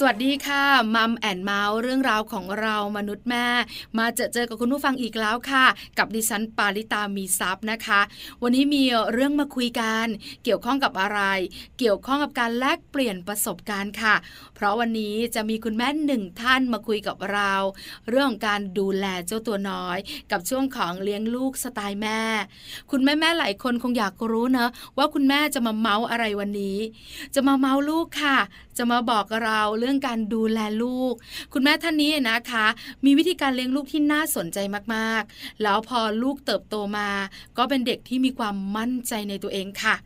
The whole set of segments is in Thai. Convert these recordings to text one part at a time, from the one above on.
สวัสดีค่ะ Mom and Mouth เรื่องราวของเรามนุษย์แม่ มาเจอเจอกับคุณผู้ฟังอีกแล้วค่ะ กับดิฉันปาริตามีทรัพย์นะคะ วันนี้มีเรื่องมาคุยกันเกี่ยวข้องกับอะไร เกี่ยวข้องกับการแลกเปลี่ยนประสบการณ์ค่ะ เพราะวันนี้จะมีคุณแม่หนึ่งท่านมาคุยกับเรา เรื่องการดูแลเจ้าตัวน้อย กับช่วงของเลี้ยงลูกสไตล์แม่ คุณแม่แม่หลายคนคงอยากรู้เนะว่าคุณแม่จะมาเมาส์อะไรวันนี้ จะมาเมาส์ลูกค่ะ จะมาบอกเราเรื่องการดูแลลูก คุณแม่ท่านนี้นะคะ มีวิธีการเลี้ยงลูกที่น่าสนใจมากๆ แล้วพอลูกเติบโตมา ก็เป็นเด็กที่มีความมั่นใจในตัวเองค่ะ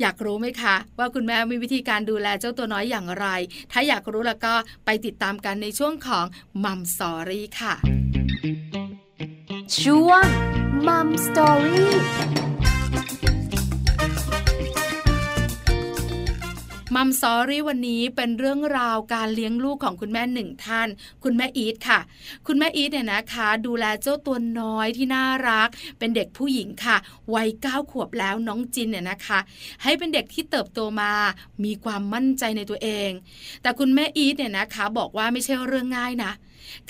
อยากรู้ไหมคะ ว่าคุณแม่มีวิธีการดูแลเจ้าตัวน้อยอย่างไร ถ้าอยากรู้แล้วก็ไปติดตามกันในช่วงของ Mom Story ค่ะ ช่วง Mom Story Mom Story วันนี้เป็นเรื่องราวการเลี้ยงลูกของคุณแม่หนึ่งท่าน คุณแม่อีทค่ะ คุณแม่อีทเนี่ยนะคะ ดูแลเจ้าตัวน้อยที่น่ารัก เป็นเด็กผู้หญิงค่ะวัยเก้าขวบแล้วน้องจินเนี่ยนะคะ ให้เป็นเด็กที่เติบโตมา มีความมั่นใจในตัวเอง แต่คุณแม่อีทเนี่ยนะคะ บอกว่าไม่ใช่เรื่องง่ายนะ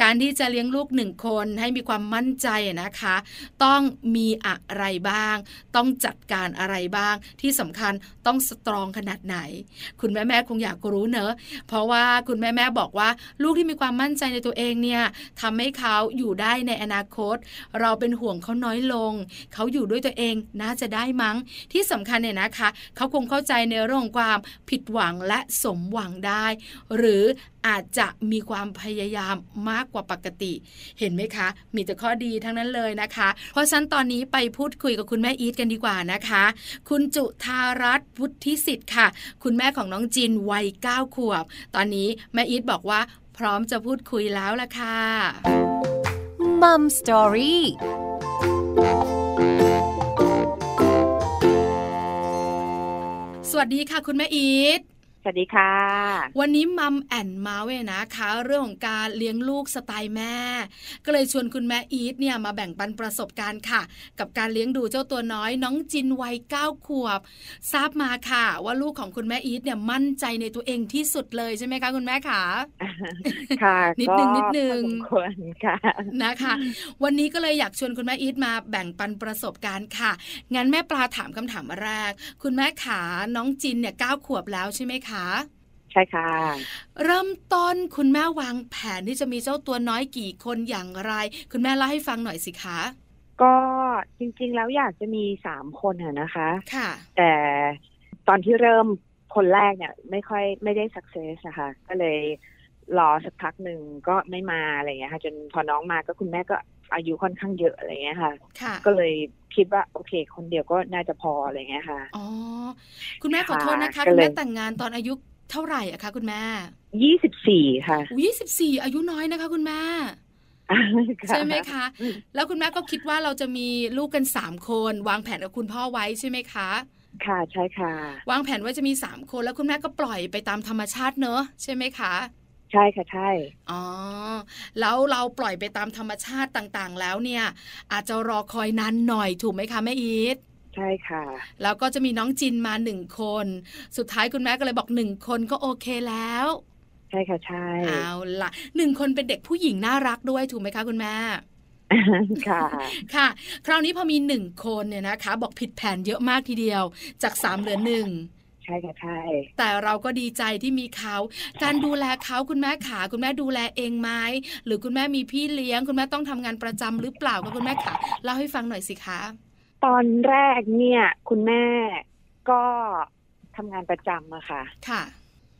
การที่จะเลี้ยงลูกหนึ่งคนให้มีความมั่นใจนะคะ ต้องมีอะไรบ้าง ต้องจัดการอะไรบ้าง ที่สำคัญต้องสตรองขนาดไหน คุณแม่แม่คงอยากรู้เนอะ เพราะว่าคุณแม่แม่บอกว่า ลูกที่มีความมั่นใจในตัวเองเนี่ยทำให้เขาอยู่ได้ในอนาคต เราเป็นห่วงเขาน้อยลง เขาอยู่ด้วยตัวเองน่าจะได้มั้ง ที่สำคัญเนี่ยนะคะ เขาคงเข้าใจในเรื่องความผิดหวังและสมหวังได้ หรือ อาจจะมีความพยายามมากกว่าปกติ เห็นไหมคะ มีแต่ข้อดีทั้งนั้นเลยนะคะ เพราะฉะนั้นตอนนี้ไปพูดคุยกับคุณแม่อีทกันดีกว่านะคะ คุณจุธารัตน์วุฒิสิทธิ์ค่ะ คุณแม่ของน้องจินวัยเก้าขวบ ตอนนี้แม่อีทบอกว่าพร้อมจะพูดคุยแล้วล่ะค่ะMom Story สวัสดีค่ะ คุณแม่อีท สวัสดีค่ะ วันนี้ Mom and Mouth เนี่ยนะคะ เรื่องของการเลี้ยงลูกสไตล์แม่ ก็เลยชวนคุณแม่อีทเนี่ยมาแบ่งปันประสบการณ์ค่ะ กับการเลี้ยงดูเจ้าตัวน้อยน้องจินวัยเก้าขวบ ทราบมาค่ะ ว่าลูกของคุณแม่อีทเนี่ยมั่นใจในตัวเองที่สุดเลยใช่ไหมคะคุณแม่คะค่ะ นิดนึงนิดนึงควรค่ะนะคะ วันนี้ก็เลยอยากชวนคุณแม่อีทมาแบ่งปันประสบการณ์ค่ะงั้นแม่ปลาถามคำถามแรก คุณแม่ขาน้องจินเนี่ยเก้าขวบแล้วใช่ไหมคะใช่ค่ะ เริ่มต้นคุณแม่วางแผนที่จะมีเจ้าตัวน้อยกี่คนอย่างไร คุณแม่เล่าให้ฟังหน่อยสิคะก็จริงๆแล้วอยากจะมีสามคนอะนะคะ ค่ะ แต่ตอนที่เริ่มคนแรกเนี่ย ไม่ค่อยไม่ได้สักเซสนะคะ ก็เลย รอสักพักหนึ่งก็ไม่มาอะไรเงี้ยค่ะ จนพอน้องมาก็คุณแม่ก็อายุค่อนข้างเยอะอะไรเงี้ยค่ะ ก็เลยคิดว่าโอเค คนเดียวก็น่าจะพออะไรเงี้ยค่ะอ๋อคุณแม่ขอโทษนะคะคุณแม่แต่งงานตอนอายุเท่าไหร่อะคะคุณแม่ยี่สิบสี่ค่ะยี่สิบสี่อายุน้อยนะคะ คุณแม่ใช่ไหมคะ แล้วคุณแม่ก็คิดว่าเราจะมีลูกกันสามคน วางแผนกับคุณพ่อไว้ใช่ไหมคะค่ะใช่ค่ะ วางแผนว่าจะมีสามคนแล้วคุณแม่ก็ปล่อยไปตามธรรมชาติเนอะใช่ไหมคะ ใช่ค่ะใช่อ๋อแล้วเราปล่อยไปตามธรรมชาติต่างๆ แล้วเนี่ย อาจจะรอคอยนานหน่อยถูกไหมคะแม่อีทใช่ค่ะ แล้วก็จะมีน้องจินมาหนึ่งคน สุดท้ายคุณแม่ก็เลยบอกหนึ่งคนก็โอเคแล้ว ใช่ค่ะใช่เอาละหนึ่งคนเป็นเด็กผู้หญิงน่ารักด้วยถูกไหมคะคุณแม่ค่ะ ค่ะ คราวนี้พอมีหนึ่งคนเนี่ยนะคะ บอกผิดแผนเยอะมากทีเดียว จากสามเหลือหนึ่ง ใช่ค่ะใช่แต่เราก็ดีใจที่มีเขา การดูแลเขาคุณแม่ขาคุณแม่ดูแลเองไหมหรือคุณแม่มีพี่เลี้ยง คุณแม่ต้องทำงานประจำหรือเปล่าคุณแม่ขาเล่าให้ฟังหน่อยสิคะตอนแรกเนี่ย คุณแม่ก็ทำงานประจำอะค่ะ ค่ะ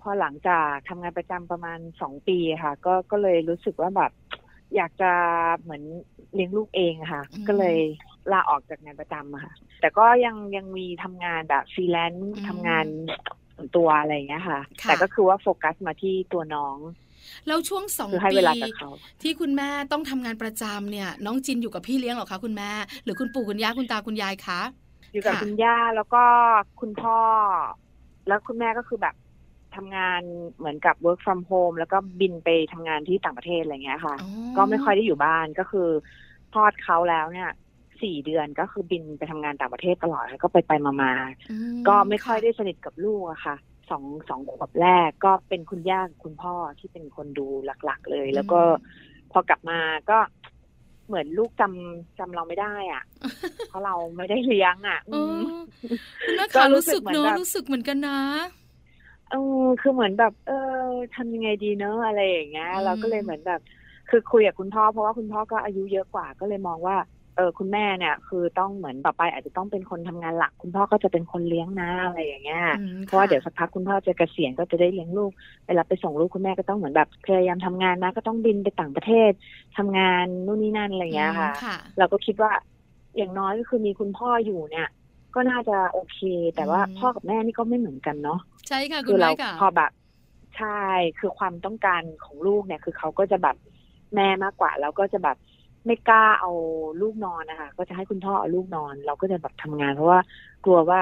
พอหลังจากทำงานประจำประมาณสองปีค่ะ ก็ก็เลยรู้สึกว่าแบบอยากจะเหมือนเลี้ยงลูกเองค่ะ ก็เลย ลาออกจากงานประจำค่ะ แต่ก็ยังยังมีทำงานแบบฟรีแลนซ์ทำงานส่วนตัวอะไรอย่างเงี้ยค่ะ แต่ก็คือว่าโฟกัสมาที่ตัวน้องแล้วช่วงสองปีที่คุณแม่ต้องทำงานประจำเนี่ย น้องจินอยู่กับพี่เลี้ยงหรอคะคุณแม่ หรือคุณปู่คุณย่าคุณตาคุณยายคะอยู่กับคุณย่าแล้วก็คุณพ่อ แล้วคุณแม่ก็คือแบบทำงานเหมือนกับ work from home แล้วก็บินไปทำงานที่ต่างประเทศอะไรเงี้ยค่ะ ก็ไม่ค่อยได้อยู่บ้านก็คือทอดเขาแล้วเนี่ย สี่เดือนก็คือบินไปทำงานต่างประเทศตลอดก็ไปไปมามาอืๆก็ไม่ค่อยได้สนิทกับลูกอะค่ะสองสองขวบแรกก็เป็นคุณย่ากับคุณพ่อที่เป็นคนดูหลัก ๆ เลย แล้วก็พอกลับมาก็เหมือนลูกจำจำเราไม่ได้อะ เพราะเราไม่ได้เลี้ยงอะเออือมคุณแม่ก็ขารู้รู้สึสึกกเหมือนเนอะแบบรู้สึกเหมือนกันนะเออคือเหมือนแบบ เออทำยังไงดีเนอะอะไรอย่างเงี้ยอืมเราก็เลยเหมือนแบบ คือคุยกับคุณพ่อเพราะว่าคุณพ่อก็อายุเยอะกว่าก็เลยมองว่า เออคุณแม่เนี่ย คือต้องเหมือนต่อไป อาจจะต้องเป็นคนทำงานหลัก คุณพ่อก็จะเป็นคนเลี้ยงนะอะไรอย่างเงี้ยอืมเพราะว่าค่เดี๋ยวสักพักคุณพ่อจะเกษียณก็จะได้เลี้ยงลูกเวลาไปส่งลูกคุณแม่ก็ต้องเหมือนแบบพยายามทำงานนะ ก็ต้องบินไปต่างประเทศทำงานนู่นนี่นั่นอะไรอย่างเงี้ยค่ะอืมค่ะ เราก็คิดว่าอย่างน้อยก็คือมีคุณพ่ออยู่เนี่ย ก็น่าจะโอเค แต่ว่าอืมพ่อกับแม่นี่ก็ไม่เหมือนกันเนาะใช่ค่ะคุคืณเราแม่ค่ะพอแบบใช่คือความต้องการของลูกเนี่ย คือเขาก็จะแบบแม่มากกว่าแล้วก็จะแบบ ไม่กล้าเอาลูกนอนนะคะก็จะให้คุณพ่อเอาลูกนอน เราก็จะแบบทำงาน เพราะว่ากลัวว่า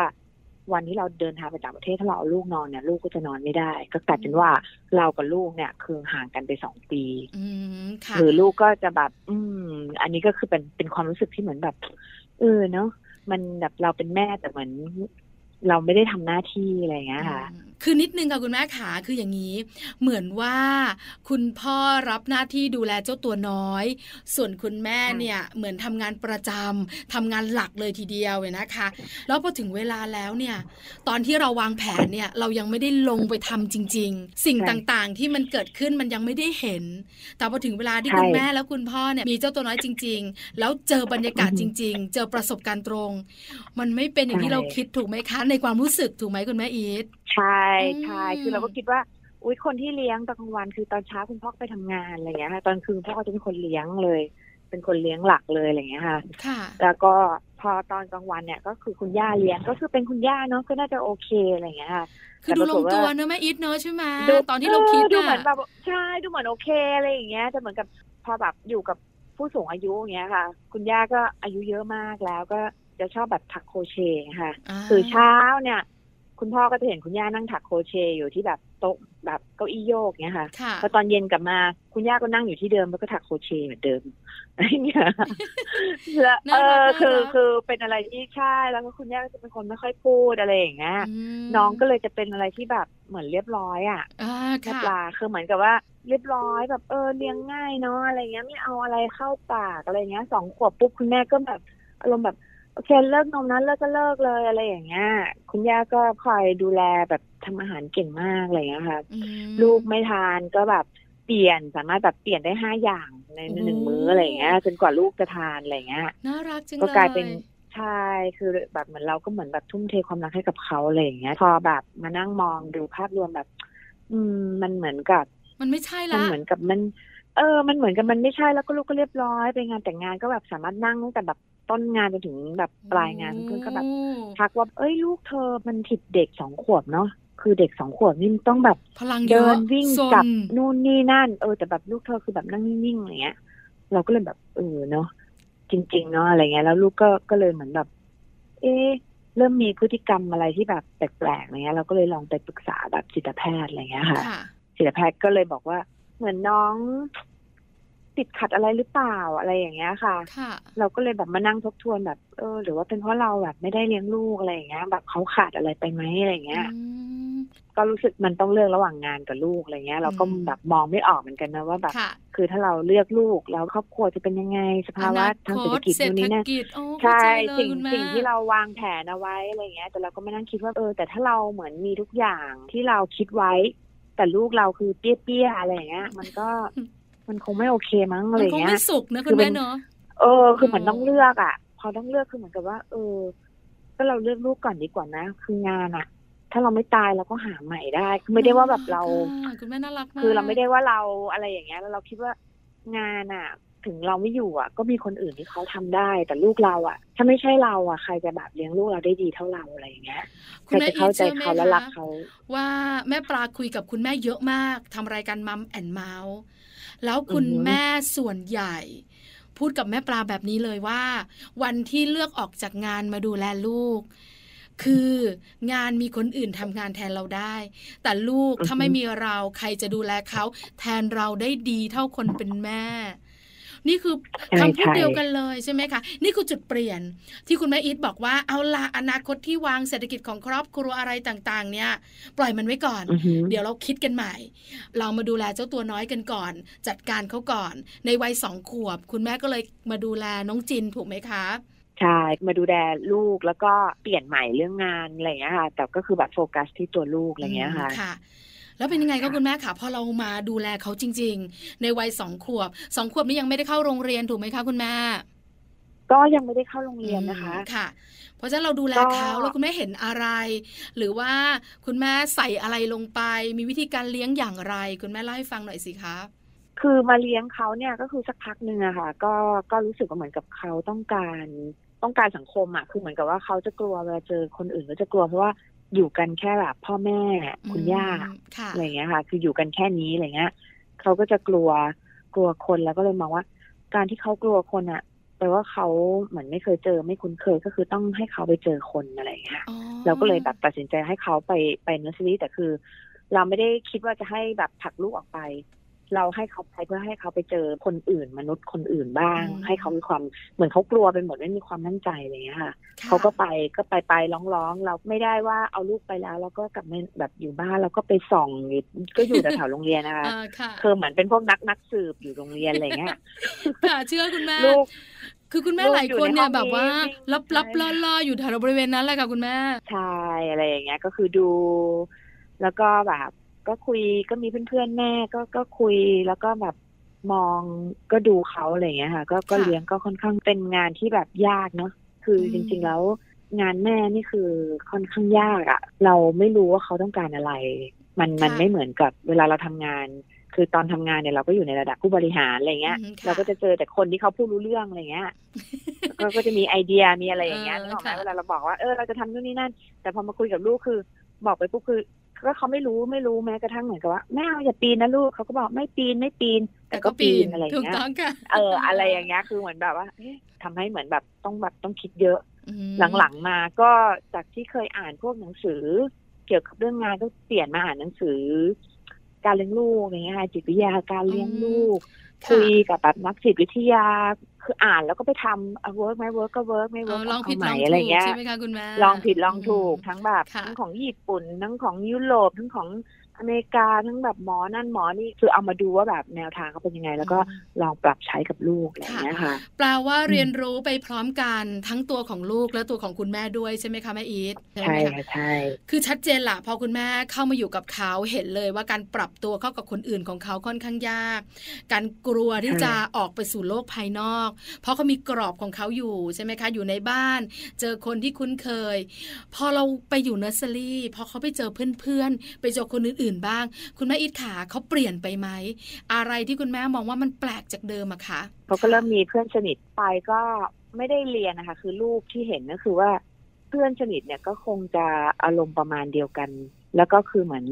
วันที่เราเดินทางไปต่างประเทศถ้าเราเอาลูกนอนเนี่ยลูกก็จะนอนไม่ได้ ก็กลายเป็นว่าเรากับลูกเนี่ยคือห่างกันไปสองปีอืมค่ะหรือลูกก็จะแบบ อืม อันนี้ก็คือเป็นเป็นความรู้สึกที่เหมือนแบบเออเนาะมันแบบเราเป็นแม่แต่เหมือน เราไม่ได้ทำหน้าที่อะไรอย่างเงี้ยค่ะอืมคือนิดนึงค่ะคุณแม่ขาคืออย่างนี้ เหมือนว่าคุณพ่อรับหน้าที่ดูแลเจ้าตัวน้อย ส่วนคุณแม่เนี่ยเหมือนทำงานประจำทำงานหลักเลยทีเดียวเลยนะคะ แล้วพอถึงเวลาแล้วเนี่ย ตอนที่เราวางแผนเนี่ยเรายังไม่ได้ลงไปทำจริง ๆ สิ่งใช่ต่างๆ ที่มันเกิดขึ้นมันยังไม่ได้เห็น แต่พอถึงเวลาที่ใช่คุณแม่แล้วคุณพ่อเนี่ยมีเจ้าตัวน้อยจริง ๆ แล้วเจอบรรยากาศอือจฮึริง ๆ เจอประสบการณ์ตรง มันไม่เป็นอย่างที่ใช่เราคิดถูกไหมคะในความรู้สึกถูกไหมคุณแม่อีทใช่ใช่อืมคือเราก็คิดว่าอุ้ยคนที่เลี้ยงตอนกลางวันคือตอนเช้าคุณพ่อก็ไปทำงานอะไรอย่างเงี้ยค่ะตอนคืนพ่อก็จะเป็นคนเลี้ยงเลย เป็นคนเลี้ยงหลักเลยอะไรอย่างเงี้ยค่ะค่ะ แล้วก็พอตอนกลางวันเนี่ยก็คือคุณย่าเลี้ยงก็คือเป็นคุณย่าเนาะก็น่าจะโอเคอะไรอย่างเงี้ยค่ะคือดูแต่ลปรากงฏว่าตัวเนอะแม่อีทเนอะใช่ไหมดูตอนที่เราคิดออดูน่ะเหมือนแบบใช่ดูเหมือนโอเคอะไรอย่างเงี้ยแต่เหมือนกับพอแบบอยู่กับผู้สูงอายุอย่างเงี้ยค่ะ คุณย่าก็อายุเยอะมากแล้วก็ จะชอบแบบถักโครเชต์ค่ะาคือเช้าเนี่ย คุณพ่อก็จะเห็นคุณย่านั่งถักโครเชต์อยู่ที่แบบโต๊ะแบบเก้าอี้โยกเงี้ยค่ะค่ะพอตอนเย็นกลับมาคุณย่าก็นั่งอยู่ที่เดิมแล้วก็ถักโครเชต์เหมือนเดิมอะไรเงี้ยแล้วเอน่ารักอคือน่ารักคือเป็นอะไรที่ใช่แล้วก็คุณย่าก็จะเป็นคนไม่ค่อยพูดอะไรอย่างเงี้ยอืมน้องก็เลยจะเป็นอะไรที่แบบเหมือนเรียบร้อยอะอ่าแม่ค่ะปลาคือเหมือนกับว่าเรียบร้อยแบบเออเลี้ยงง่ายเนาะอะไรเงี้ยไม่เอาอะไรเข้าปากอะไรเงี้ยสองขวบปุ๊บคุณแม่ก็แบบอารมณ์แบบ โอเคเลิกนมนั้นเลิกก็เลิกเลยอะไรอย่างเงี้ย คุณย่าก็คอยดูแลแบบทำอาหารเก่งมากอะไรเงี้ยค่ะอืมลูกไม่ทานก็แบบเปลี่ยนสามารถแบบเปลี่ยนได้ห้าอย่างในโอ้หนึ่งมื้ออะไรเงี้ยจนกว่าลูกจะทานอะไรเงี้ยน่ารักจังก็เลยกลายเป็นใช่คือแบบเหมือนเราก็เหมือนแบบทุ่มเทความรักให้กับเขาอะไรอย่างเงี้ย พอแบบมานั่งมองดูภาพรวมแบบ อืม มันเหมือนกับ มันไม่ใช่มันละเหมือนกับมันเออ มันเหมือนกับมันไม่ใช่แล้วก็ลูกก็เรียบร้อยไปงานแต่งงานก็แบบสามารถนั่งตั้งแต่แบบ ต้นงานจนถึงแบบปลายงานเพื่อนๆก็แบบโอ้ทักว่า เอ้ยลูกเธอมันผิดเด็กสองขวบเนาะคือเด็กสองขวบนี่มันต้องแบบพลังเยเดิอะนวิ่งซนจับนู่นนี่นั่น เออแต่แบบลูกเธอคือแบบนั่งนิ่งๆอย่างเงี้ย เราก็เลยแบบเออเนาะจริง ๆ เนาะอะไรเงี้ยแล้วลูกก็ก็เลยเหมือนแบบ เอ๊ะเริ่มมีพฤติกรรมอะไรที่แบบแปลกๆอะไรเงี้ยเราก็เลยลองไปปรึกษาแบบจิตแพทย์อะไรเงี้ยค่ะค่ะจิตแพทย์ก็เลยบอกว่าเหมือนน้อง ติดขัดอะไรหรือเปล่าอะไรอย่างเงี้ยค่ะค่ะ เราก็เลยแบบมานั่งทบทวนแบบเออ หรือว่าเป็นเพราะเราแบบไม่ได้เลี้ยงลูกอะไรอย่างเงี้ย แบบเขาขาดอะไรไปไหมอะไรอย่างเงี้ยอืมก็รู้สึกมันต้องเลือกระหว่างงานกับลูกอะไรเงี้ย เราก็อืมแบบมองไม่ออกเหมือนกันนะว่าแบบค่ะคือถ้าเราเลือกลูกแล้วครอบครัวจะเป็นยังไง สภาวะทางเศรษฐกิจเศรษนู่นฐนี่นั่นกิจโอ้ใช่เข้าใจเลยสิ่งคุณแม่สิ่งที่เราวางแผนเอาไว้อะไรเงี้ย แต่เราก็ไม่นั่งคิดว่าเออ แต่ถ้าเราเหมือนมีทุกอย่างที่เราคิดไว้ แต่ลูกเราคือเปี้ยๆอะไรอย่างเงี้ย มันก็ มันคงไม่โอเคมั้งอะไรมันคงเงี้ไม่ยสุกนะคืคุณอเป็แม่นเนอะเออ คือเหมือนเออต้องเลือกอะ พอต้องเลือกคือเหมือนกับว่า เออ ก็เราเลือกลูกก่อนดีกว่านะ คืองานอะ ถ้าเราไม่ตายเราก็หาใหม่ได้คือไม่ได้ว่าแบบเราค่ะคุณแม่น่ารักมากคือเราไม่ได้ว่าเราอะไรอย่างเงี้ย แล้วเราคิดว่างานอะ ถึงเราไม่อยู่อะ ก็มีคนอื่นที่เขาทำได้ แต่ลูกเราอะ ถ้าไม่ใช่เราอะใครจะแบบเลี้ยงลูกเราได้ดีเท่าเราอะไรอย่างเงี้ยคุณใครแม่จะเข้าใจอีทชื่อไหมเขาและรักคะเขาว่าแม่ปลาคุยกับคุณแม่เยอะมากทำรายการมัมแอนเมาส์ แล้วคุณแม่ส่วนใหญ่ พูดกับแม่ปลาแบบนี้เลยว่า วันที่เลือกออกจากงานมาดูแลลูก คืองานมีคนอื่นทำงานแทนเราได้ แต่ลูกถ้าไม่มีเราใครจะดูแลเขาแทนเราได้ดีเท่าคนเป็นแม่ นี่คือใช่คำพูดใช่เดียวกันเลยใช่ไหมคะนี่คือจุดเปลี่ยนที่คุณแม่อีทบอกว่าเอาละอนาคตที่วางเศรษฐกิจของครอบครัวอะไรต่างๆ เนี่ย ปล่อยมันไว้ก่อนอือหือเดี๋ยวเราคิดกันใหม่ เรามาดูแลเจ้าตัวน้อยกันก่อน จัดการเขาก่อน ในวัยสองขวบ คุณแม่ก็เลยมาดูแลน้องจินถูกไหมคะใช่มาดูแลลูกแล้วก็เปลี่ยนใหม่เรื่องงานอะไรอย่างเงี้ยค่ะ แต่ก็คือแบบโฟกัสที่ตัวลูกอะไรอย่างเงี้ยค่ะอืมค่ะ แล้วเป็นยังไงก็คุณแม่คะพอเรามาดูแลเขาจริง ๆ ในวัยสองขวบสองขวบนี่ยังไม่ได้เข้าโรงเรียนถูกไหมคะคุณแม่ ก็ยังไม่ได้เข้าโรงเรียนนะคะอืมค่ะ เพราะฉะนั้นเราดูแลก็เขาแล้วคุณแม่เห็นอะไร หรือว่าคุณแม่ใส่อะไรลงไป มีวิธีการเลี้ยงอย่างไร คุณแม่เล่าให้ฟังหน่อยสิคะคือมาเลี้ยงเขาเนี่ยก็คือสักพักหนึ่งอะค่ะ ก็ก็รู้สึกว่าเหมือนกับเขาต้องการต้องการสังคมอะคือเหมือนกับว่าเขาจะกลัวเวลาเจอคนอื่นก็จะกลัวเพราะว่า อยู่กันแค่แบบพ่อแม่คุณย่าอืมค่ะอะไรอย่างเงี้ยค่ะ คืออยู่กันแค่นี้อะไรเงี้ยเขาก็จะกลัวกลัวคนแล้วก็เลยมองว่า การที่เขากลัวคนอะแปลว่าเขาเหมือนไม่เคยเจอไม่คุ้นเคยก็คือต้องให้เขาไปเจอคนอะไรอย่างเงี้ยอ๋อเราก็เลยแบบตัดสินใจให้เขาไปไปเนอร์เซอรี่แต่คือ เราไม่ได้คิดว่าจะให้แบบผลักลูกออกไป เราให้เขาไปเพื่อให้เขาไปเจอคนอื่นมนุษย์คนอื่นบ้าง ให้เขามีความเหมือนเขากลัวไปหมดไม่มีความมั่นใจอะไรอย่างเงี้ยค่ะค่ะเขาก็ไปก็ไปไปร้องๆเราไม่ได้ว่าเอาลูกไปแล้วแล้วก็กลับมาแบบอยู่บ้านแล้วก็ไปส่องอยู่ก็อยู่แถวๆโรงเรียนนะคะอ่าค่ะคือเหมือนเป็นพวกนักนักสืบอยู่โรงเรียนอะไรเงี้ยค่ะเชื่อคุณแม่ลูกคือคุณแม่ลูกหลายคนเนี่ยอยู่ในห้องแบบว่านี้วิ่งลับลับใช่ล่อล่ออยู่แถวบริเวณนั้นแหละค่ะคุณแม่ใช่อะไรอย่างเงี้ยก็คือดู แล้วก็แบบ ก็คุยก็มีเพื่อนๆแม่ก็ก็คุยแล้วก็แบบมองก็ดูเขาอะไรอย่างเงี้ยค่ะ ก็ก็ค่ะเลี้ยงก็ค่อนข้างเป็นงานที่แบบยากเนาะคืออมจริง ๆ แล้วงานแม่นี่คือค่อนข้างยากอะ่ะเราไม่รู้ว่าเขาต้องการอะไร มันมันไม่เหมือนกับเวลาเราทำงาน คือตอนทำงานเนี่ยเราก็อยู่ในระดับผู้บริหารอะไรเงี้ยอืมค่ะเราก็จะเจอแต่คนที่เขาพูดรู้เรื่องอะไรเงี้ยก็ก็จะมีไอเดียมีอะไรอย่างเงี้ยเออนึกออกไหมค่ะเวลาเราบอกว่าเออเราจะทำนู่นนี่นั่น แต่พอมาคุยกับลูกคือบอกไปปุ๊บคือ ก็เขาไม่รู้ไม่รู้แม้กระทั่งเหมือนกับว่าแม่เอาอย่าปีนนะลูกเขาก็บอกไม่ปีนไม่ปีน แต่ก็ปีนอะไรอย่างถูกเงี้ยต้องค่ะเอออะไรอย่างเงี้ยคือเหมือนแบบว่าเอ๊ะทำให้เหมือนแบบต้องแบบต้องคิดเยอะอืมหลังๆมาก็จากที่เคยอ่านพวกหนังสือ เกี่ยวกับเรื่องงานก็เปลี่ยนมาอ่านหนังสือ การเลี้ยงลูกอย่างเงี้ยค่ะจิตวิทยาการเลี้ยงลูกค่ะคุยกับแบบนักจิตวิทยา คืออ่านแล้วก็ไปทำเอา work ไหม work ก็ work ไม่ work เอาใหม่ลองผิดลม่องอะไรเงี้ยใช่ไหมคะคุณแม่ลองผิดลองถูกกมทั้งแบบค่ะทั้งของญี่ปุ่นทั้งของยุโรปทั้งของ อเมริกาทั้งแบบหมอนั่นหมอนี่คือเอามาดูว่าแบบแนวทางเขาเป็นยังไง แล้วก็ลองปรับใช้กับลูกอะไรอย่างเงี้ยค่ะแปลว่าเรียนรู้ไปพร้อมกันทั้งตัวของลูกและตัวของคุณแม่ด้วยใช่ไหมคะแม่อีทใช่ไหมคะค่ะใช่คือชัดเจนละพอคุณแม่เข้ามาอยู่กับเขาเห็นเลยว่าการปรับตัวเข้ากับคนอื่นของเขาค่อนข้างยาก การกลัวที่จะออกไปสู่โลกภายนอก เพราะเขามีกรอบของเขาอยู่ใช่ไหมคะ อยู่ในบ้าน เจอคนที่คุ้นเคย พอเราไปอยู่เนอร์เซอรี่พอเขาไปเจอเพื่อนๆไปเจอคนอื่นๆบ้าง คุณแม่อีทขาเขาเปลี่ยนไปไหม อะไรที่คุณแม่มองว่ามันแปลกจากเดิมอะคะเขาก็เริ่มมีเพื่อนสนิทไปก็ไม่ได้เรียนนะคะ คือรูปที่เห็นก็คือว่าเพื่อนสนิทเนี่ยก็คงจะอารมณ์ประมาณเดียวกัน แล้วก็คือเหมือน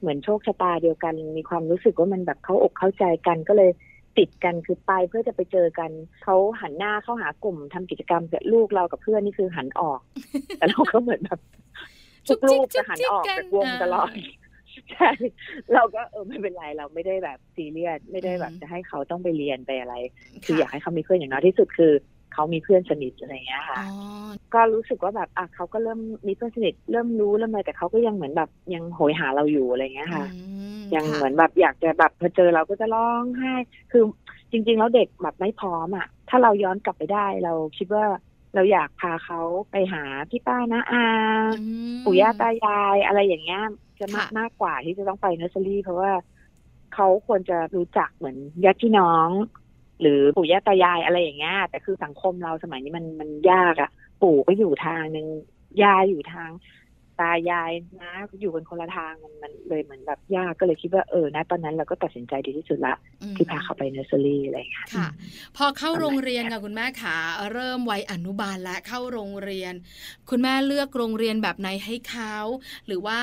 เหมือนโชคชะตาเดียวกัน มีความรู้สึกว่ามันแบบเข้าอกเข้าใจกันก็เลยติดกันคือไปเพื่อจะไปเจอกันเขาหันหน้าเข้าหากลุ่มทำกิจกรรมกับลูกเรากับเพื่อนนี่คือหันออก แต่เราก็เหมือนแบบทุกลูกจะหันออกจากวงตลอด ใช่เราก็เออไม่เป็นไรเราไม่ได้แบบซีเรียสไม่ได้แบบจะให้เขาต้องไปเรียนไปอะไร คืออยากให้เขามีเพื่อนอย่างน้อยที่สุดคือเขามีเพื่อนสนิทอะไรอย่างเงี้ยค่ะอ๋อก็รู้สึกว่าแบบอะเขาก็เริ่มมีเพื่อนสนิทเริ่มรู้เริ่มอะไรแต่เขาก็ยังเหมือนแบบยังโหยหาเราอยู่อะไรอย่างเงี้ยค่ะอืมยังค่ะเหมือนแบบอยากจะแบบพอเจอเราก็จะร้องไห้คือจริง ๆ แล้วเด็กแบบไม่พร้อมอะ ถ้าเราย้อนกลับไปได้เราคิดว่าเราอยากพาเขาไปหาพี่ป้านะอาอืมปู่ย่าตายายอะไรอย่างเงี้ย จะมากค่ะมากกว่าที่จะต้องไปเนอร์เซอรี่เพราะว่าเขาควรจะรู้จักเหมือนญาติพี่น้อง หรือปู่ย่าตายายอะไรอย่างเงี้ยแต่คือสังคมเราสมัยนี้มันมันยากอะปู่ก็อยู่ทางหนึ่งยายอยู่ทาง ตายายนะ อยู่กันคนละทางมันมันเลยเหมือนแบบยากก็เลยคิดว่าเออนะตอนนั้นเราก็ตัดสินใจดีที่สุดละอืมที่พาเขาไปเนอร์เซอรี่อะไรอย่างเงี้ยค่ะ พอเข้าโรงเรียนค่ะคุณแม่ขาเริ่มวัยอนุบาลและเข้าโรงเรียน คุณแม่เลือกโรงเรียนแบบไหนให้เขาหรือว่า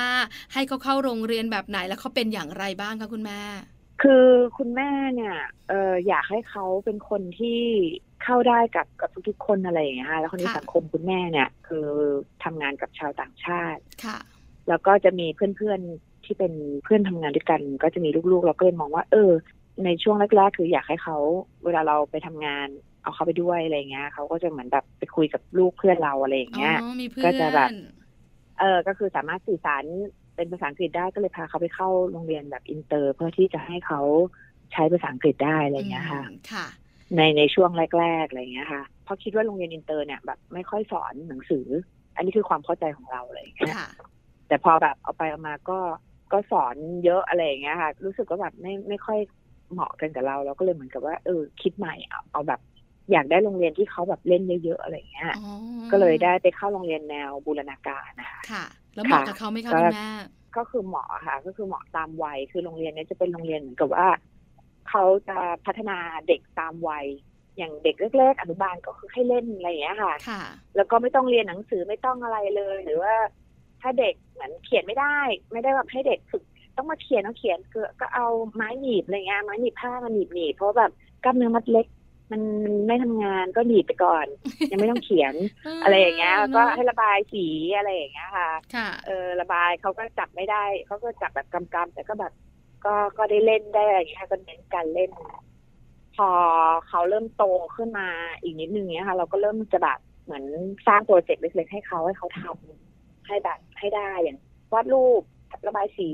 ให้เขาเข้าโรงเรียนแบบไหนแล้วเขาเป็นอย่างไรบ้างคะคุณแม่คือคุณแม่เนี่ยเอออยากให้เขาเป็นคนที่ เข้าได้กับกับทุกๆคนอะไรอย่างเงี้ยค่ะแล้วคนนี้ค่ะสังคมคุณแม่เนี่ย คือทำงานกับชาวต่างชาติค่ะ แล้วก็จะมีเพื่อนๆที่เป็นเพื่อนทำงานด้วยกัน ก็จะมีลูกๆ เราก็เลยมองว่า เออ ในช่วงแรกๆ คืออยากให้เขาเวลาเราไปทำงาน เอาเขาไปด้วยอะไรเงี้ยเขาก็จะเหมือนแบบไปคุยกับลูกเพื่อนเราอะไรอย่างเงี้ยอ๋อมีเพื่อนก็จะแบบเออก็คือสามารถสื่อสารเป็นภาษาอังกฤษได้ก็เลยพาเขาไปเข้าโรงเรียนแบบอินเตอร์ เพื่อที่จะให้เขาใช้ภาษาอังกฤษได้อะไรเงี้ยค่ะอืมค่ะ ในในช่วงแรก ๆ อะไรเงี้ยค่ะ เพราะคิดว่าโรงเรียนอินเตอร์เนี่ยแบบไม่ค่อยสอนหนังสือ อันนี้คือความเข้าใจของเราอะไรอย่างเงี้ยค่ะแต่พอแบบเอาไปเอามาก็ก็สอนเยอะอะไรอย่างเงี้ยค่ะ รู้สึกว่าแบบไม่ไม่ค่อยเหมาะกันกับเราเราก็เลยเหมือนกับว่าเออคิดใหม่เอาเอาแบบอยากได้โรงเรียนที่เขาแบบเล่นเยอะๆอะไรอย่างเงี้ยอ๋อก็เลยได้ไปเข้าโรงเรียนแนวบูรณาการนะคะค่ะ แล้วเหมาะค่ะกับเขาไหมคะก็คุณแม่ก็คือเหมาะค่ะ ก็คือเหมาะตามวัย คือโรงเรียนเนี้จะเป็นโรงเรียนเหมือนกับว่า เขาจะพัฒนาเด็กตามวัย อย่างเด็กเล็กๆอนุบาลก็คือให้เล่นอะไรอย่างเงี้ยค่ะค่ะ แล้วก็ไม่ต้องเรียนหนังสือไม่ต้องอะไรเลย หรือว่า ถ้าเด็กเหมือนเขียนไม่ได้ ไม่ได้แบบให้เด็กฝึกต้องมาเขียนเอาเขียนคือก็เอาไม้หนีบอะไรเงี้ยไม้หนีบผ้ามาหนีบหนีบเพราะว่าแบบกล้ามเนื้อมัดเล็กมันมันไม่ทำงานก็หนีบไปก่อน ยังไม่ต้องเขียนอะไรอย่างเงี้ยแล้วก็ให้ระบายสีอะไรอย่างเงี้ยค่ะค่ะเออระบายเขาก็จับไม่ได้เขาก็จับแบบกำๆแต่ก็แบบ ก็ก็ได้เล่นได้อะไรอย่างเงี้ยค่ะก็เน้นการเล่น พอเขาเริ่มโตขึ้นมาอีกนิดนึงเนี้ยค่ะ เราก็เริ่มจะแบบเหมือนสร้างโปรเจกต์เล็กๆให้เขาให้เขาทำให้แบบให้ได้อย่างวาดรูประบายสี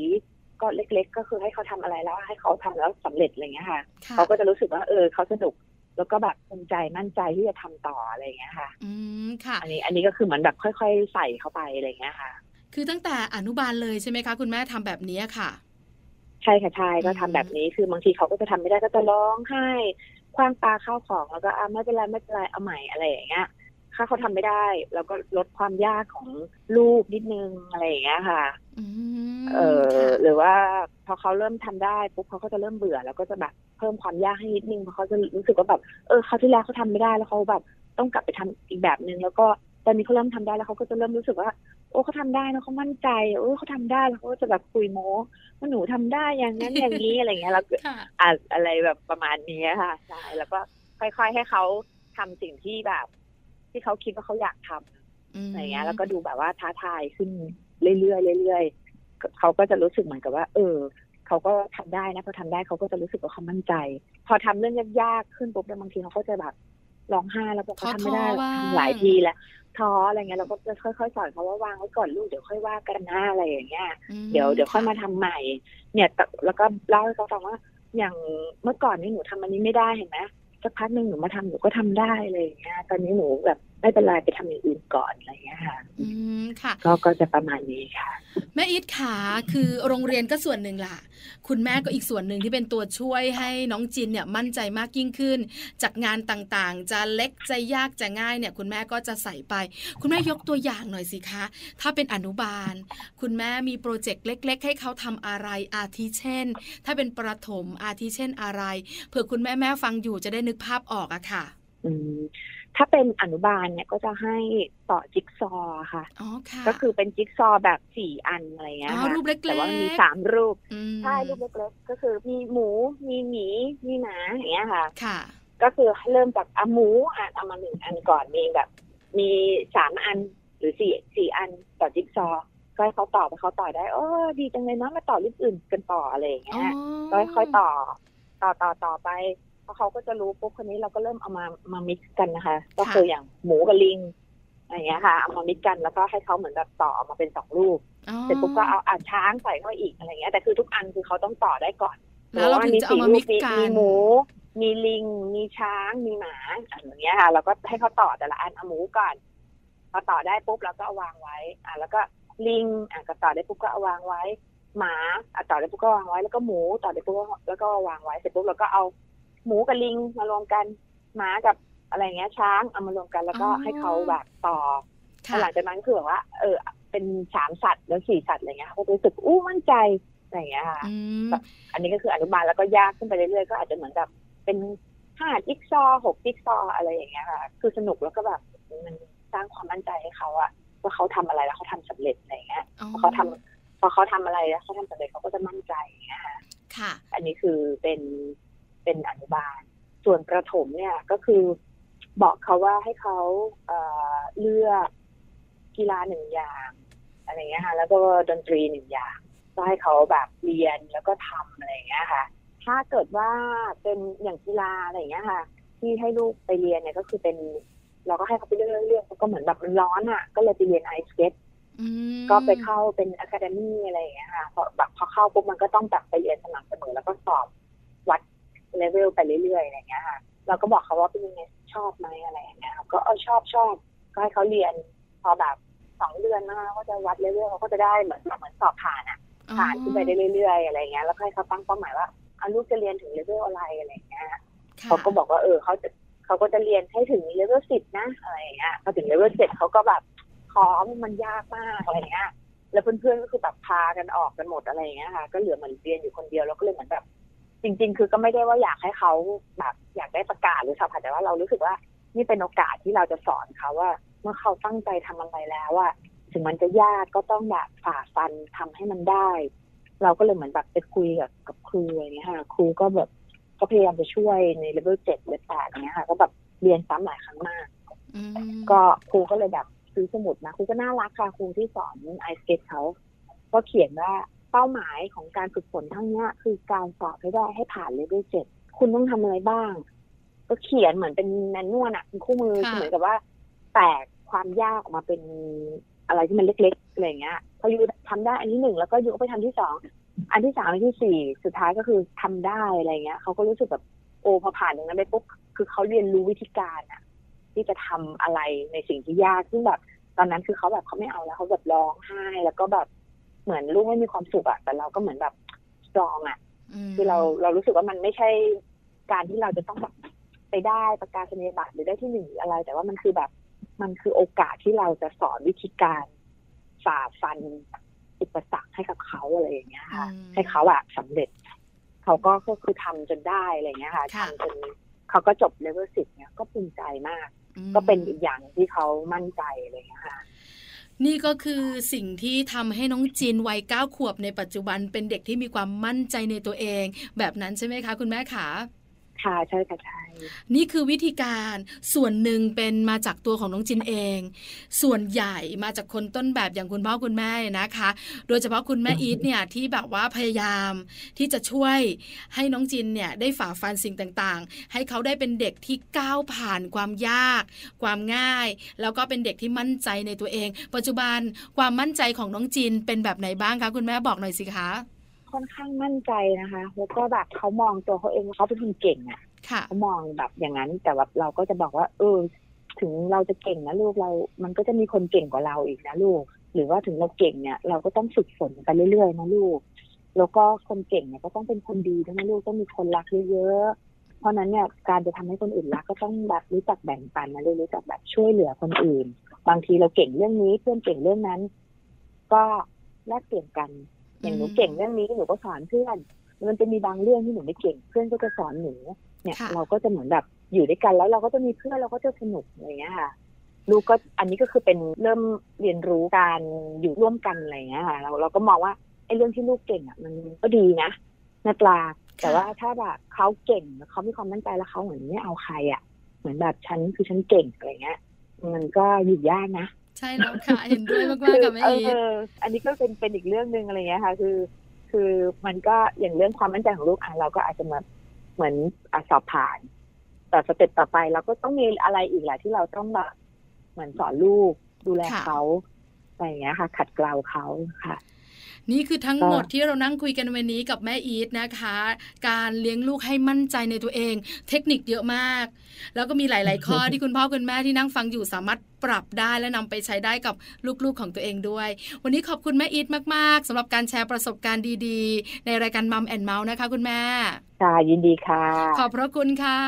ก็เล็ก ๆ ก็คือให้เขาทำอะไรแล้วให้เขาทำแล้วสำเร็จอะไรเงี้ยค่ะ เขาก็จะรู้สึกว่า เออเขาสนุกแล้วก็แบบภูมิใจมั่นใจที่จะทำต่ออะไรอย่างเงี้ยค่ะ อืมค่ะ อันนี้อันนี้ก็คือเหมือนแบบค่อย ๆ ใส่เข้าไปอะไรอย่างเงี้ยค่ะ คือตั้งแต่อนุบาลเลยใช่ไหมคะ คุณแม่ทำแบบนี้ค่ะ ใช่ค่ะใช่ก็ทำแบบนี้คือบางทีเขาก็จะทำไม่ได้ก็จะร้องไห้คว้างปลาข้าวของแล้วก็อะไม่เป็นไรไม่เป็นไรเอาใหม่อะไรอย่างเงี้ยถ้าเขาทำไม่ได้เราก็ลดความยากของลูกนิดนึงอะไรอย่างเงี้ยค่ะอืมเออค่ะหรือว่าพอเขาเริ่มทำได้ปุ๊บเขาก็จะเริ่มเบื่อ แล้วก็จะแบบเพิ่มความยากให้นิดนึงเพราะเขาจะรู้สึกว่าแบบเออเขาวที่แล้วเขาทำไม่ได้แล้วเขาแบบต้องกลับไปทำอีกแบบนึงแล้วก็ตอนนี้เขาเริ่มทำได้แล้วเขาก็จะเริ่มรู้สึกว่า โอ้เขาทำได้นะเขามั่นใจโอ้เขาทำได้แล้วเขาก็จะแบบคุยโม้ว่าหนูทำได้อย่างนั้นอย่างนี้อะไรเงี้ยแล้วก็ค่ะอะอะไรแบบประมาณนี้ค่ะใช่แล้วก็ค่อย ๆ ให้เขาทำสิ่งที่แบบ ที่เขาคิดว่าเขาอยากทำมอะไรเงี้ย แล้วก็ดูแบบว่าท้าทายขึ้นเรื่อยๆเรื่อยๆเขาก็จะรู้สึกเหมือนกับว่า เออเขาก็ทำได้นะพอทำได้เขาก็จะรู้สึกว่าเขามั่นใจ พอทำเรื่องยากๆขึ้นปุ๊บเนี่ยบางทีเขาก็จะแบบร้องไห้แล้วบอกเขาทำไม่ได้หรอกทำหลายทีแล้ว ท้ออะไรเงี้ยเราก็จะค่อยๆสอนเขาว่าวางไว้ก่อนลูกเดี๋ยวค่อยว่ากันหน้าอะไรอย่างเงี้ยอืมเดี๋ยวเดี๋ยวค่อยมาะทำใหม่ เนี่ยแต่แล้วก็เล่าให้เขาฟังว่าอย่างเมื่อก่อนนี่หนูทำอันนี้ไม่ได้เห็นไหมสักพักหนึ่งหนูมาทำหนูก็ทำได้อะไรอย่างเงี้ยตอนนี้หนูแบบไม่เป็นไรไปทำอย่างอื่นก่อนอะไรอย่างเงี้ยค่ะอืมค่ะ ก็ก็จะประมาณนี้ค่ะ แม่อีทขาคือโรงเรียนก็ส่วนหนึ่งล่ะ คุณแม่ก็อีกส่วนหนึ่งที่เป็นตัวช่วยให้น้องจินเนี่ยมั่นใจมากยิ่งขึ้น จากงานต่างๆ จะเล็กจะยากจะง่ายเนี่ย คุณแม่ก็จะใส่ไป คุณแม่ยกตัวอย่างหน่อยสิคะ ถ้าเป็นอนุบาล คุณแม่มีโปรเจกต์เล็ก ๆ ให้เขาทำอะไรอาทิเช่น ถ้าเป็นประถมอาทิเช่นอะไรเผื่อคุณแม่แม่ๆฟังอยู่จะได้นึกภาพออกอะค่ะ อืม ถ้าเป็นอนุบาลเนี่ยก็จะให้ต่อจิ๊กซอว์ค่ะ อ๋อค่ะ ก็คือเป็นจิ๊กซอว์แบบสี่อันอะไรเงี้ยอ๋อค่ะรูปเล็กๆแต่ว่ามันมีสามรูปอืมใช่รูปเล็กๆ ก็คือมีหมู มีหมี มีหมาอย่างเงี้ยค่ะ ค่ะ ก็คือเริ่มจากอะหมูอะเอามาหนึ่งอันก่อน มีแบบ มีสามอันหรือสี่สี่อันต่อจิ๊กซอว์ก็ให้เขาต่อไปเขาต่อได้ โอ้ดีจังเลยเนาะมาต่อรูปอื่นกันต่ออะไรอย่างเงี้ยก็ค่อยๆต่อ ต่อต่อต่อไป พอเขาก็จะรู้ปุ๊บคนนี้เราก็เริ่มเอามามา mix กันนะคะ ก็คืออย่างหมูกับลิงอะไรอย่างเงี้ยค่ะเอามา mix กันแล้วก็ให้เขาเหมือนแบบต่อออกมาเป็นสองรูปอ๋อเสร็จปุ๊บก็เอาอ่าช้างใส่เข้าไปอีกอะไรเงี้ยแต่คือทุกอันคือเขาต้องต่อได้ก่อนแล้วเราถึงจะเอามา mix กันมีหมู มีลิง มีช้าง มีหมาอะไรอย่างเงี้ยค่ะแล้วก็ให้เขาต่อแต่ละอันเอาหมูก่อนพอต่อได้ปุ๊บเราก็เอาวางไว้ อะแล้วก็ลิงอะก็ต่อได้ปุ๊บก็เอาวางไว้หมาอะต่อได้ปุ๊บก็วางไว้แล้วก็หมูต่อได้ปุ๊บก็แล้วก็วางไว้เสร็จปุ๊บเราก็เอา หมูกับลิงมารวมกันหมากับอะไรเงี้ยช้างเอามารวมกันแล้วก็ให้เขาแบบต่อค่ะหลังจากนั้นคือแบบว่า เออ เป็นสามสัตว์แล้วสี่สัตว์อะไรเงี้ยเขาก็รู้สึกอู้มั่นใจอะไรอย่างเงี้ยค่ะอืมอันนี้ก็คืออนุบาลแล้วก็ยากขึ้นไปเรื่อยๆก็อาจจะเหมือนแบบเป็นห้าจิ๊กซอว์หกจิ๊กซอว์อะไรอย่างเงี้ยค่ะ คือสนุกแล้วก็แบบมันสร้างความมั่นใจให้เขาอะว่าเขาทำอะไรแล้วเขาทำสำเร็จอะไรอย่างเงี้ยอ๋อพอเขาทำพอเขาทำอะไรแล้วเขาทำสำเร็จเขาก็จะมั่นใจอย่างเงี้ยค่ะค่ะอันนี้คือเป็น เป็นอนุบาล ส่วนประถมเนี่ยก็คือบอกเขาว่าให้เขาเอ่อเลือกกีฬาหนึ่งอย่างอะไรเงี้ยค่ะ แล้วก็ดนตรีหนึ่งอย่างก็ให้เขาแบบเรียนแล้วก็ทำอะไรอย่างเงี้ยค่ะทถ้าเกิดว่าเป็นอย่างกีฬาอะไรอย่างเงี้ยค่ะ ที่ให้ลูกไปเรียนเนี่ยก็คือเป็น เราก็ให้เขาไปเรื่อยๆเรื่อยๆก็เหมือนแบบมันร้อนอะ ก็เลยไปเรียนไอสเก็ตอืมก็ไปเข้าเป็น academy อะไรอย่างเงี้ยค่ะพอแบบพอเข้าปุ๊บมันก็ต้องแบบไปเรียนสม่ำเสมอแล้วก็สอบวัด เลเวลไปเรื่อยๆอะไรอย่างเงี้ยค่ะเราก็บอกเขาว่าเป็นยังไงชอบไหมอะไรอย่างเงี้ยครับก็เออชอบชอบก็ให้เขาเรียน พอแบบสองเดือนนะคะก็จะวัดเลเวลเขาก็จะได้เหมือนเหมือนสอบผ่านอะผ่านขึ้นไปได้เรื่อยๆอะไรเงี้ยแล้วก็ให้เขาตั้งเป้าหมายว่าเอาลูกจะเรียนถึงเลเวลอะไรอะไรเงี้ยค่ะเขาก็บอกว่าเออเขาจะเขาก็จะเรียนให้ถึงเลเวลสิบนะอะไรเงี้ยพอถึงเลเวลเจ็ดเขาก็แบบขอมันยากมากอะไรเงี้ยแล้วเพื่อนๆก็คือแบบพากันออกกันหมดอะไรเงี้ยค่ะ ก็เหลือเหมือนเรียนอยู่คนเดียวแล้วก็เลยเหมือนแบบ จริง ๆ คือก็ไม่ได้ว่าอยากให้เขาแบบอยากได้ประกาศหรือสัมผัสแต่ว่าเรารู้สึกว่านี่เป็นโอกาสที่เราจะสอนเขาว่า เมื่อเขาตั้งใจทำอะไรแล้วอะถึงมันจะยากก็ต้องแบบฝ่าฟันทำให้มันได้ เราก็เลยเหมือนแบบไปคุยกับกับครูอะไรเงี้ยค่ะครูก็แบบก็พยายามจะช่วยในเลเวลเจ็ดเลเวลแปดเงี้ยค่ะก็แบบเรียนซ้ำหลายครั้งมากอืมก็ครูก็เลยแบบซื้อสมุดมาครูก็น่ารักค่ะครูที่สอนไอสเก็ตเขาก็เขียนว่า เป้าหมายของการฝึกฝนทั้งเนี้ยคือการสอบให้ได้ให้ผ่านเลเวลเจ็ดคุณต้องทำอะไรบ้าง ก็เขียนเหมือนเป็นแมนนวลอะเป็นคู่มือคือเหมือนกับว่า แตกความยากออกมาเป็นอะไรที่มันเล็กๆอะไรอย่างเงี้ยพอยูทำได้อันที่หนึ่งแล้วก็ยูก็ไปทำที่สองอันที่สามอันที่สี่สุดท้ายก็คือทำได้อะไรเงี้ยเขาก็รู้สึกแบบโอ้พอผ่านอย่างนั้นไปปุ๊บคือเขาเรียนรู้วิธีการอะที่จะทำอะไรในสิ่งที่ยากซึ่งแบบตอนนั้นคือเขาแบบเขาไม่เอาแล้วเขาแบบร้องไห้แล้วก็แบบ เหมือนลูกไม่มีความสุขอะแต่เราก็เหมือนแบบสตรองอะมคือเราเรารู้สึกว่ามันไม่ใช่การที่เราจะต้องแบบไปได้ประกาศนียบัตรหรือได้ที่หนึ่งหรืออะไร แต่ว่ามันคือแบบมันคือโอกาสที่เราจะสอนวิธีการฝ่าฟันอุปสรรคให้กับเขาอะไรอย่างเงี้ยค่ะอืมให้เขาอะสำเร็จ เขาก็ก็คือทำจนได้อะไรเงี้ยค่ะค่ะทำจนเขาก็จบเลเวลสิบเนี่ยก็ภูมิใจมากอืมก็เป็นอีกอย่างที่เขามั่นใจอะไรเงี้ยค่ะ นี่ก็คือสิ่งที่ทำให้น้องจีนวัยเก้าขวบในปัจจุบันเป็นเด็กที่มีความมั่นใจในตัวเอง แบบนั้นใช่ไหมคะ คุณแม่ขา ค่ะใช่ค่ะใช่นี่คือวิธีการส่วนหนึ่งเป็นมาจากตัวของน้องจินเอง ส่วนใหญ่มาจากคนต้นแบบอย่างคุณพ่อคุณแม่นะคะ โดยเฉพาะคุณแม่อีทเนี่ยที่แบบว่าพยายามที่จะช่วยให้น้องจินเนี่ยได้ฝ่าฟันสิ่งต่างๆ ให้เขาได้เป็นเด็กที่ก้าวผ่านความยาก ความง่าย แล้วก็เป็นเด็กที่มั่นใจในตัวเอง ปัจจุบันความมั่นใจของน้องจินเป็นแบบไหนบ้างคะคุณแม่บอกหน่อยสิคะ ค่อนข้างมั่นใจนะคะแล้วก็แบบเขามองตัวเขาเองว่าเขาเป็นคนเก่งอะค่ะเขามองแบบอย่างนั้น แต่ว่าเราก็จะบอกว่า เออ ถึงเราจะเก่งนะลูกเรา มันก็จะมีคนเก่งกว่าเราอีกนะลูก หรือว่าถึงเราเก่งเนี่ย เราก็ต้องฝึกฝนไปเรื่อยๆนะลูก แล้วก็คนเก่งเนี่ยก็ต้องเป็นคนดีด้วยนะลูกต้องมีคนรักเยอะๆเพราะฉะนั้นเนี่ยการจะทำให้คนอื่นรักก็ต้องแบบรู้จักแบ่งปันนะลูกรู้จักแบบช่วยเหลือคนอื่น บางทีเราเก่งเรื่องนี้เพื่อนเก่งเรื่องนั้น ก็แลกเปลี่ยนกัน อย่างหนูอืมเก่งเรื่องนี้หนูก็สอนเพื่อน มันจะมีบางเรื่องที่หนูไม่เก่ง เพื่อนก็จะสอนหนูเนี่ยค่ะเราก็จะเหมือนแบบอยู่ด้วยกันแล้วเราก็จะมีเพื่อนเราก็จะสนุกอะไรอย่างเงี้ยค่ะลูกก็อันนี้ก็คือเป็นเริ่มเรียนรู้การอยู่ร่วมกันอะไรอย่างเงี้ยค่ะเราเราก็มองว่าไอ้เรื่องที่ลูกเก่งอะมันก็ดีนะนาปลาแต่ว่าถ้าแบบเขาเก่งแล้วเขามีความมั่นใจแล้วเขาเหมือนไม่เอาใครอะ เหมือนแบบฉันคือฉันเก่งอะไรเงี้ย มันก็อยู่ยากนะ ใช่แล้วค่ะ เห็นด้วยมากๆกับแม่เออีทออันนี้ก็เป็นเป็นอีกเรื่องหนึ่งอะไรเงี้ยค่ะ คือ คือมันก็อย่างเรื่องความมั่นใจของลูกอะเราก็อาจจะมาเหมือนอะสอบผ่าน แต่สเต็ปต่อไปเราก็ต้องมีอะไรอีกแหละที่เราต้องแบบเหมือนสอนลูกดูแลค่ะเขาอะไรอย่างเงี้ยค่ะ ขัดเกลาเขาค่ะ นี่คือทั้งก็หมดที่เรานั่งคุยกันวันนี้กับแม่อีทนะคะ การเลี้ยงลูกให้มั่นใจในตัวเอง เทคนิคเยอะมาก แล้วก็มีหลาย ๆ ข้อที่คุณพ่อคุณแม่ที่นั่งฟังอยู่สามารถปรับได้และนำไปใช้ได้กับลูกๆของตัวเองด้วย วันนี้ขอบคุณแม่อีทมาก ๆสำหรับการแชร์ประสบการณ์ดีๆ ในรายการมัมแอนเมาส์นะคะ คุณแม่ค่ะยินดีค่ะ ขอบพระคุณค่ะ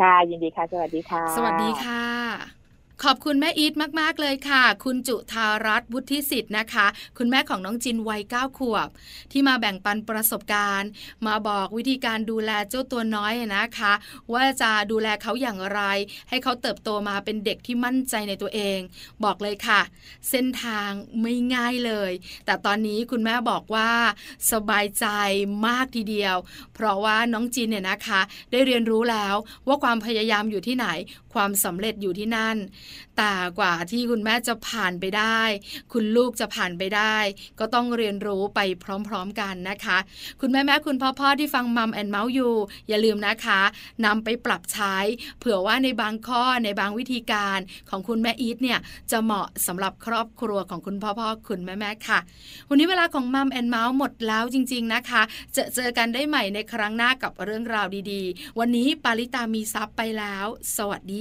ค่ะยินดีค่ะ สวัสดีค่ะ สวัสดีค่ะ ขอบคุณแม่อีทมาก ๆ เลยค่ะ คุณจุธารัตน์วุฒิสิทธิ์นะคะ คุณแม่ของน้องจินวัย9ขวบ ที่มาแบ่งปันประสบการณ์ มาบอกวิธีการดูแลเจ้าตัวน้อยนะคะ ว่าจะดูแลเขาอย่างไร ให้เขาเติบโตมาเป็นเด็กที่มั่นใจในตัวเอง บอกเลยค่ะ เส้นทางไม่ง่ายเลย แต่ตอนนี้คุณแม่บอกว่าสบายใจมากทีเดียว เพราะว่าน้องจินเนี่ยนะคะ ได้เรียนรู้แล้วว่าความพยายามอยู่ที่ไหน ความสำเร็จอยู่ที่นั่น แต่กว่าที่คุณแม่จะผ่านไปได้ คุณลูกจะผ่านไปได้ ก็ต้องเรียนรู้ไปพร้อมๆกันนะคะ คุณแม่แม่คุณพ่อพ่อที่ฟังมัมแอนเมาส์อยู่อย่าลืมนะคะนำไปปรับใช้ เผื่อว่าในบางข้อในบางวิธีการของคุณแม่อีทเนี่ยจะเหมาะสำหรับครอบครัวของคุณพ่อพ่อคุณแม่แม่ค่ะ วันนี้เวลาของ Mom and Mouth หมดแล้วจริง ๆนะคะ จะเจอกันได้ใหม่ในครั้งหน้ากับเรื่องราวดีๆ วันนี้ปาริตามีทรัพย์ไปแล้ว สวัสดี